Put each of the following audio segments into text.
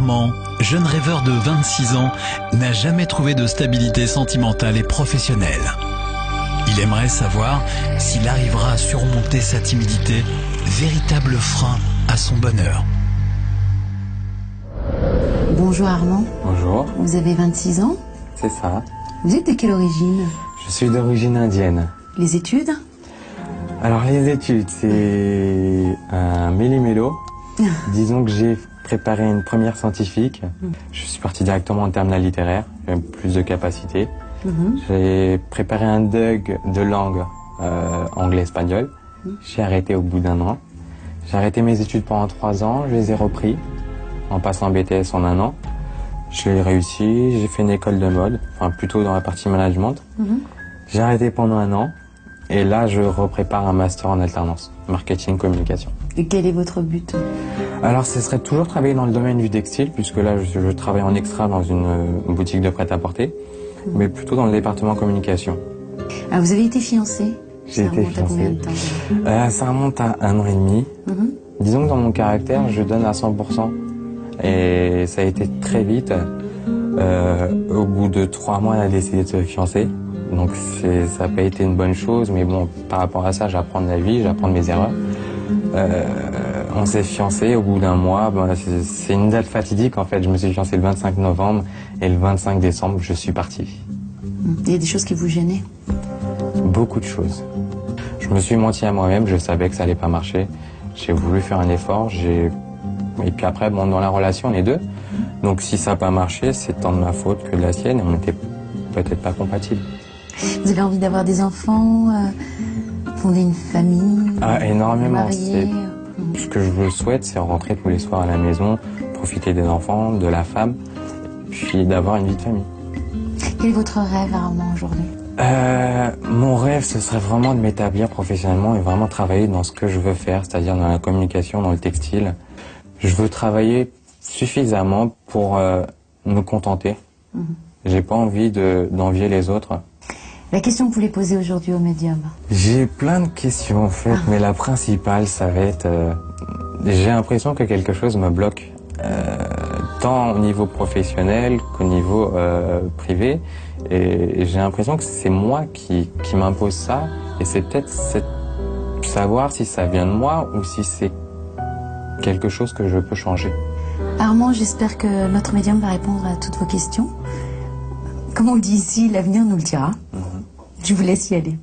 Armand, jeune rêveur de 26 ans, n'a jamais trouvé de stabilité sentimentale et professionnelle. Il aimerait savoir s'il arrivera à surmonter sa timidité, véritable frein à son bonheur. Bonjour Armand, Bonjour, vous avez 26 ans. c'est ça. Vous êtes de quelle origine Je suis d'origine indienne. Les études Alors les études, c'est un méli-mélo. Disons que j'ai préparé une première scientifique. Je suis parti directement en terminale littéraire, j'ai plus de capacité. J'ai préparé un DUG de langue euh, anglais-espagnol. J'ai arrêté au bout d'un an. J'ai arrêté mes études pendant trois ans, je les ai repris en passant BTS en un an. Je l'ai réussi, j'ai fait une école de mode, enfin plutôt dans la partie management. J'ai arrêté pendant un an et là je reprépare un master en alternance, marketing communication. Et quel est votre but? Alors ce serait toujours travailler dans le domaine du textile puisque là je, je travaille en extra dans une, euh, boutique de prêt-à-porter, mais plutôt dans le département communication. Ah, vous avez été fiancé? J'ai Ça été remonte à combien de fiancé. temps Euh, ça remonte à un an et demi. Mhm. Disons que dans mon caractère, je donne à 100%. Et ça a été très vite. Euh, au bout de trois mois, elle a décidé de se fiancer. Donc ça n'a pas été une bonne chose, mais bon, par rapport à ça, j'apprends de la vie, j'apprends de mes erreurs. Euh, on s'est fiancé au bout d'un mois. Ben, c'est- une date fatidique en fait. Je me suis fiancé le 25 novembre et le 25 décembre, je suis parti. Il y a des choses qui vous gênaient? Beaucoup de choses. Je me suis menti à moi-même, je savais que ça allait pas marcher. J'ai voulu faire un effort, j'ai et puis après bon dans la relation on est deux. Donc si ça n'a pas marché, c'est tant de ma faute que de la sienne et on n'était peut-être pas compatibles. Vous avez envie d'avoir des enfants, euh, fonder une famille, Ah énormément, marier ce que je vous souhaite, c'est rentrer tous les soirs à la maison, profiter des enfants, de la femme, puis d'avoir une vie de famille. Quel est votre rêve Armand aujourd'hui Euh, mon rêve, ce serait vraiment de m'établir professionnellement et vraiment travailler dans ce que je veux faire, c'est-à-dire dans la communication, dans le textile. Je veux travailler suffisamment pour euh, me contenter. J'ai pas envie de- d'envier les autres. La question que vous voulez poser aujourd'hui au médium J'ai plein de questions en fait, mais la principale, ça va être... euh, J'ai l'impression que quelque chose me bloque, euh, tant au niveau professionnel qu'au niveau euh, privé. Et j'ai l'impression que c'est moi qui, qui m'impose ça. Et c'est peut-être savoir si ça vient de moi ou si c'est quelque chose que je peux changer. Armand, j'espère que notre médium va répondre à toutes vos questions. Comme on dit ici, l'avenir nous le dira. Je vous laisse y aller.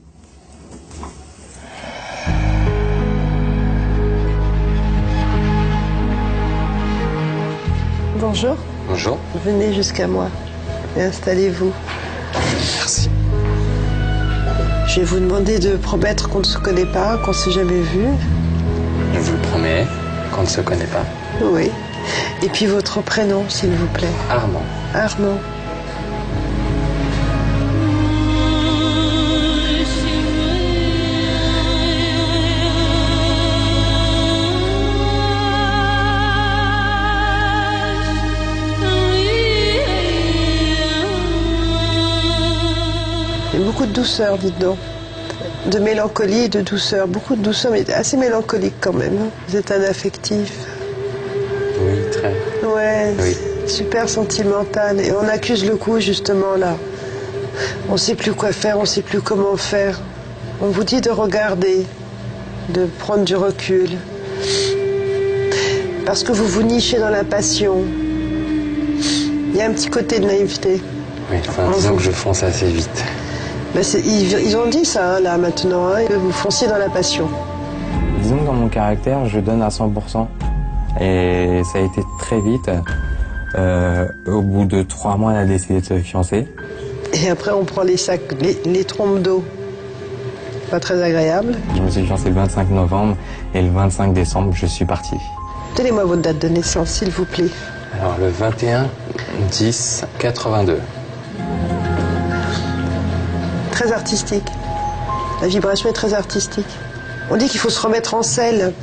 Bonjour, Bonjour. venez jusqu'à moi et installez-vous. Merci. Je vais vous demander de promettre qu'on ne se connaît pas, qu'on ne s'est jamais vu. Je vous le promets qu'on ne se connaît pas. Oui. Et puis votre prénom, s'il vous plaît. Armand. Armand. Douceur, dites donc. De mélancolie et de douceur. Beaucoup de douceur, mais assez mélancolique quand même. hein. Vous êtes un affectif. Oui, très. Ouais, Oui. super sentimental. Et on accuse le coup justement là. On ne sait plus quoi faire, on ne sait plus comment faire. On vous dit de regarder, de prendre du recul. Parce que vous vous nichez dans la passion. Il y a un petit côté de naïveté. Oui, enfin, disons que je fonce assez vite. Ben, c'est- ils, ils ont dit ça hein, là maintenant, hein, que vous fonciez dans la passion. Disons que dans mon caractère, je donne à 100%. Et ça a été très vite. Euh, au bout de trois mois, elle a décidé de se fiancer. Et après on prend les sacs, les, les trompes d'eau. Pas très agréable. Je me suis fiancé le 25 novembre et le 25 décembre, je suis parti. Donnez-moi votre date de naissance, s'il vous plaît. Alors le 21 10 82. Très artistique. La vibration est très artistique. On dit qu'il faut se remettre en selle.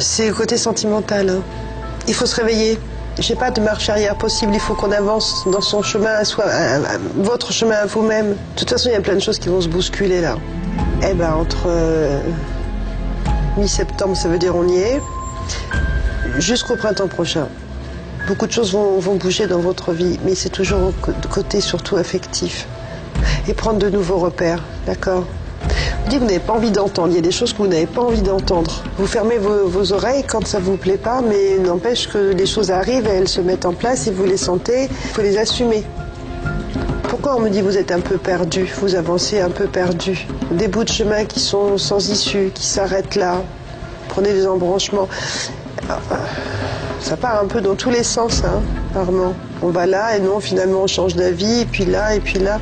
C'est le côté sentimental. hein. Il faut se réveiller. j'ai pas de marche arrière possible. Il faut qu'on avance dans son chemin votre chemin à vous-même. De toute façon, il y a plein de choses qui vont se bousculer là. Eh ben, entre euh, mi-septembre, ça veut dire on y est, jusqu'au printemps prochain. Beaucoup de choses vont, vont bouger dans votre vie, mais c'est toujours de côté surtout affectif. Et prendre de nouveaux repères, d'accord vous dites que vous n'avez pas envie d'entendre. Il y a des choses que vous n'avez pas envie d'entendre. Vous fermez vos, oreilles quand ça vous plaît pas, mais n'empêche que les choses arrivent et elles se mettent en place et vous les sentez. Il faut les assumer. Pourquoi on me dit vous êtes un peu perdu, vous avancez un peu perdu Des bouts de chemin qui sont sans issue, qui s'arrêtent là. Prenez des embranchements. Ça part un peu dans tous les sens, hein, Armand. On va là et non, finalement on change d'avis, et puis là, et puis là.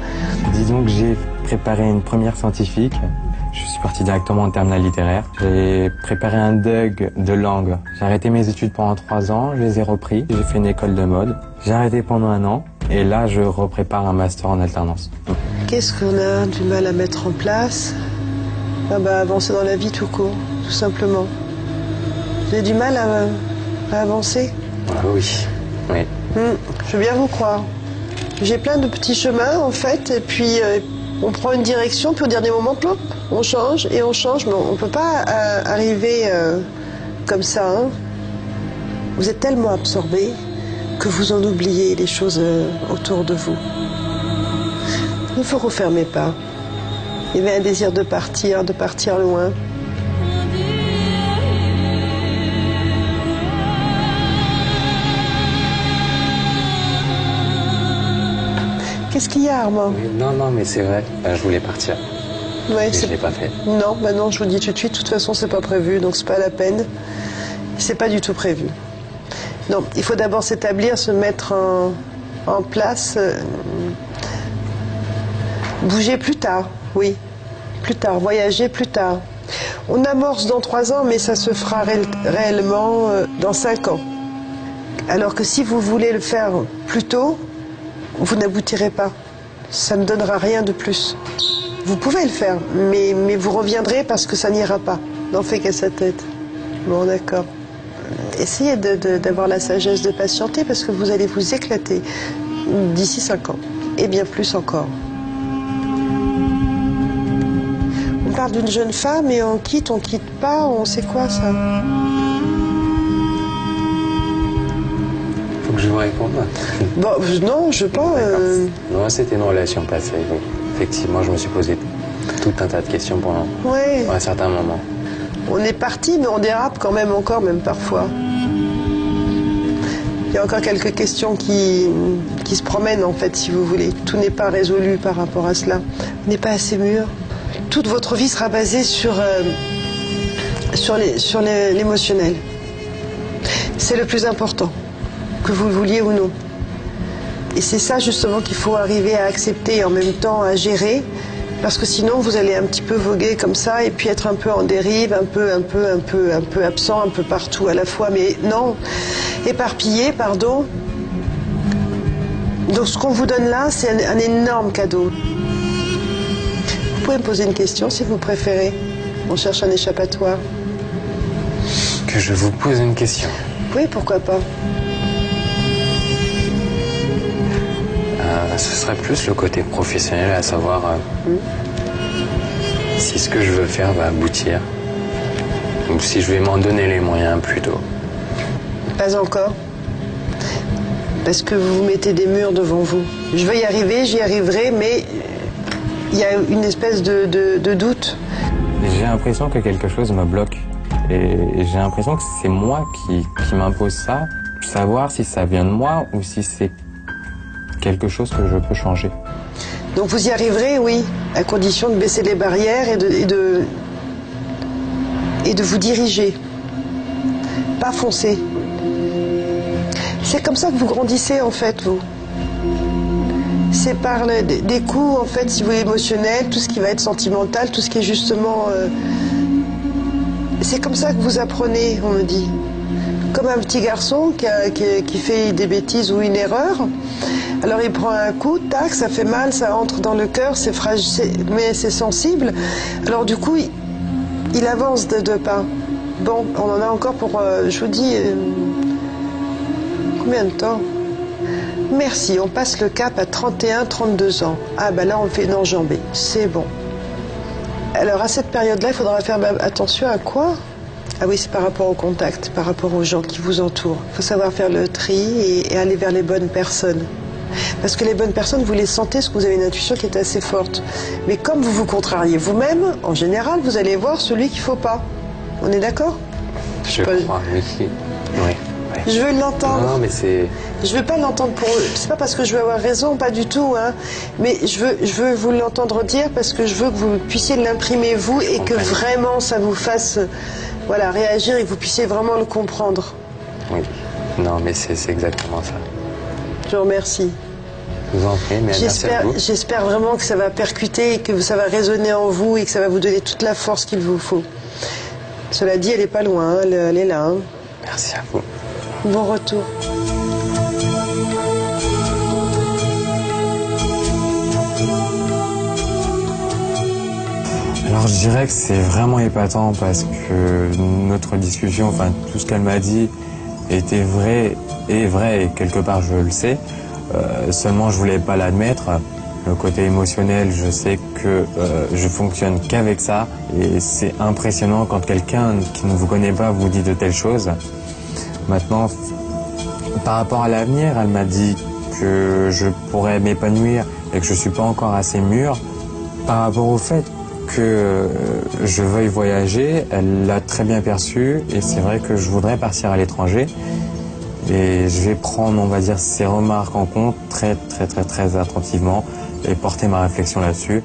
Disons que j'ai préparé une première scientifique je suis parti directement en terminale littéraire. J'ai préparé un DUG de langue. J'ai arrêté mes études pendant trois ans, je les ai repris. J'ai fait une école de mode. J'ai arrêté pendant un an et là je reprépare un master en alternance. Qu'est-ce qu'on a du mal à mettre en place? Ah bah, Avancer dans la vie tout court, tout simplement. Avez du mal à, avancer ah Oui, oui. Hmm, je veux bien vous croire. J'ai plein de petits chemins en fait et puis euh, on prend une direction puis au dernier moment, on change et on change, mais on ne peut pas euh, arriver euh, comme ça. Hein. Vous êtes tellement absorbé que vous en oubliez les choses autour de vous. Ne vous refermez pas. Il y avait un désir de partir, de partir loin. Qu'est-ce qu'il y a, Armand Non, non, mais c'est vrai. je voulais partir. Ouais, je l'ai pas fait. Non, bah non, je vous dis tout de suite. De toute façon, c'est pas prévu, donc c'est pas la peine. C'est pas du tout prévu. Non, il faut d'abord s'établir, se mettre en, place. Euh, bouger plus tard, oui. Plus tard, voyager plus tard. On amorce dans trois ans, mais ça se fera réellement euh, dans cinq ans. Alors que si vous voulez le faire plus tôt, vous n'aboutirez pas. Ça ne donnera rien de plus. Vous pouvez le faire, mais, vous reviendrez parce que ça n'ira pas. N'en fait qu'à sa tête. Bon, d'accord. Essayez d'avoir la sagesse de patienter parce que vous allez vous éclater d'ici cinq ans. Et bien plus encore. On parle d'une jeune femme et on quitte, on quitte pas, on sait quoi ça? Je vous réponde bon, Non, je pense. Euh... Non, c'était une relation passée. effectivement, je me suis posé tout un tas de questions pendant un certain moment. On est parti, mais on dérape quand même encore, même parfois. Il y a encore quelques questions qui, qui se promènent, en fait, si vous voulez. Tout n'est pas résolu par rapport à cela. On n'est pas assez mûr. Toute votre vie sera basée sur, euh, sur l'émotionnel. C'est le plus important que vous le vouliez ou non. Et c'est ça justement qu'il faut arriver à accepter et en même temps à gérer, parce que sinon vous allez un petit peu voguer comme ça et puis être un peu en dérive, un peu, un peu, un peu, un peu absent, un peu partout à la fois. Mais non, éparpillé, pardon. Donc ce qu'on vous donne là, c'est un, un énorme cadeau. Vous pouvez me poser une question si vous préférez. On cherche un échappatoire. Que je vous pose une question. Oui, pourquoi pas. Ce serait plus le côté professionnel, à savoir euh, si ce que je veux faire va aboutir, ou si je vais m'en donner les moyens plutôt. Pas encore. Parce que vous mettez des murs devant vous. Je vais y arriver, j'y arriverai, mais il y a une espèce de, doute. J'ai l'impression que quelque chose me bloque. Et j'ai l'impression que c'est moi qui, qui m'impose ça. Savoir si ça vient de moi ou si c'est quelque chose que je peux changer. Donc vous y arriverez, oui, à condition de baisser les barrières et de, et de, et de vous diriger. Pas foncer. C'est comme ça que vous grandissez en fait, vous. C'est par des coups, en fait, si vous voulez, émotionnels, tout ce qui va être sentimental, tout ce qui est justement... Euh, c'est comme ça que vous apprenez, on me dit comme un petit garçon qui, fait des bêtises ou une erreur. Alors il prend un coup, tac, ça fait mal, ça entre dans le cœur, c'est fragile, mais c'est sensible. Alors du coup, il, avance de deux pas. Bon, on en a encore pour, euh, je vous dis, Combien de temps? Merci, on passe le cap à 31, 32 ans. Ah bah là on fait une enjambée, c'est bon. Alors à cette période-là, il faudra faire attention à quoi? Ah oui, c'est par rapport au contact, par rapport aux gens qui vous entourent. Il faut savoir faire le tri et, aller vers les bonnes personnes. Parce que les bonnes personnes, vous les sentez parce que vous avez une intuition qui est assez forte. Mais comme vous vous contrariez vous-même, en général, vous allez voir celui qu'il ne faut pas. On est d'accord? Je crois, oui. oui. Je veux l'entendre. Non, mais c'est. Je veux pas l'entendre pour. C'est pas parce que je veux avoir raison, pas du tout. Hein. Mais je veux, je veux vous l'entendre dire parce que je veux que vous puissiez l'imprimer vous et que vraiment ça vous fasse, voilà, réagir et que vous puissiez vraiment le comprendre. Oui. Non, mais c'est exactement ça. Je vous remercie. Je vous en prie, mais J'espère vraiment que ça va percuter et que ça va résonner en vous et que ça va vous donner toute la force qu'il vous faut. Cela dit, elle est pas loin, elle, elle est là. Hein. Merci à vous. Bon retour. Alors je dirais que c'est vraiment épatant parce que notre discussion, enfin tout ce qu'elle m'a dit était vrai et vrai et quelque part je le sais. Euh, seulement je voulais pas l'admettre. Le côté émotionnel, je sais que euh, je fonctionne qu'avec ça et c'est impressionnant quand quelqu'un qui ne vous connaît pas vous dit de telles choses. Maintenant, par rapport à l'avenir, elle m'a dit que je pourrais m'épanouir et que je suis pas encore assez mûr. Par rapport au fait que je veuille voyager, elle l'a très bien perçu et c'est vrai que je voudrais partir à l'étranger. Et je vais prendre, on va dire, ses remarques en compte très, très, très, très attentivement et porter ma réflexion là-dessus.